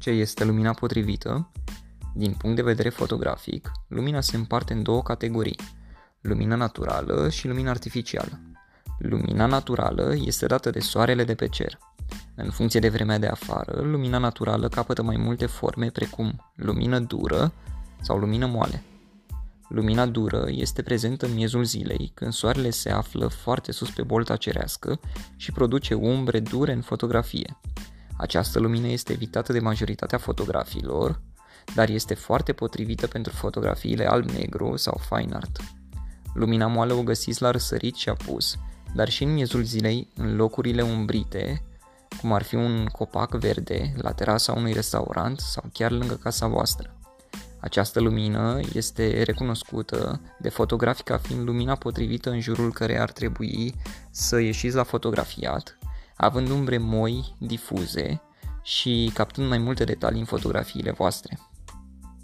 Ce este lumina potrivită? Din punct de vedere fotografic, lumina se împarte în două categorii, lumina naturală și lumina artificială. Lumina naturală este dată de soarele de pe cer. În funcție de vremea de afară, lumina naturală capătă mai multe forme precum lumină dură sau lumină moale. Lumina dură este prezentă în miezul zilei, când soarele se află foarte sus pe bolta cerească și produce umbre dure în fotografie. Această lumină este evitată de majoritatea fotografiilor, dar este foarte potrivită pentru fotografiile alb-negru sau fine art. Lumina moală o găsiți la răsărit și apus, dar și în miezul zilei, în locurile umbrite, cum ar fi un copac verde la terasa unui restaurant sau chiar lângă casa voastră. Această lumină este recunoscută de fotografi ca fiind lumina potrivită în jurul care ar trebui să ieșiți la fotografiat, având umbre moi, difuze și captând mai multe detalii în fotografiile voastre.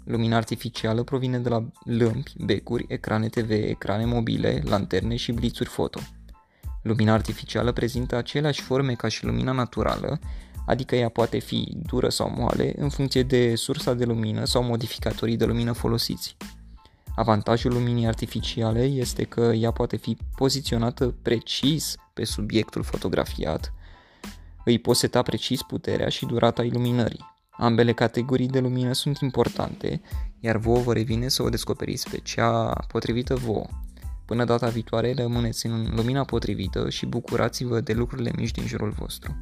Lumina artificială provine de la lămpi, becuri, ecrane TV, ecrane mobile, lanterne și blițuri foto. Lumina artificială prezintă aceleași forme ca și lumina naturală, adică ea poate fi dură sau moale în funcție de sursa de lumină sau modificatorii de lumină folosiți. Avantajul luminii artificiale este că ea poate fi poziționată precis pe subiectul fotografiat, îi poți seta precis puterea și durata iluminării. Ambele categorii de lumină sunt importante, iar vouă vă revine să o descoperiți pe cea potrivită vouă. Până data viitoare, rămâneți în lumina potrivită și bucurați-vă de lucrurile mici din jurul vostru.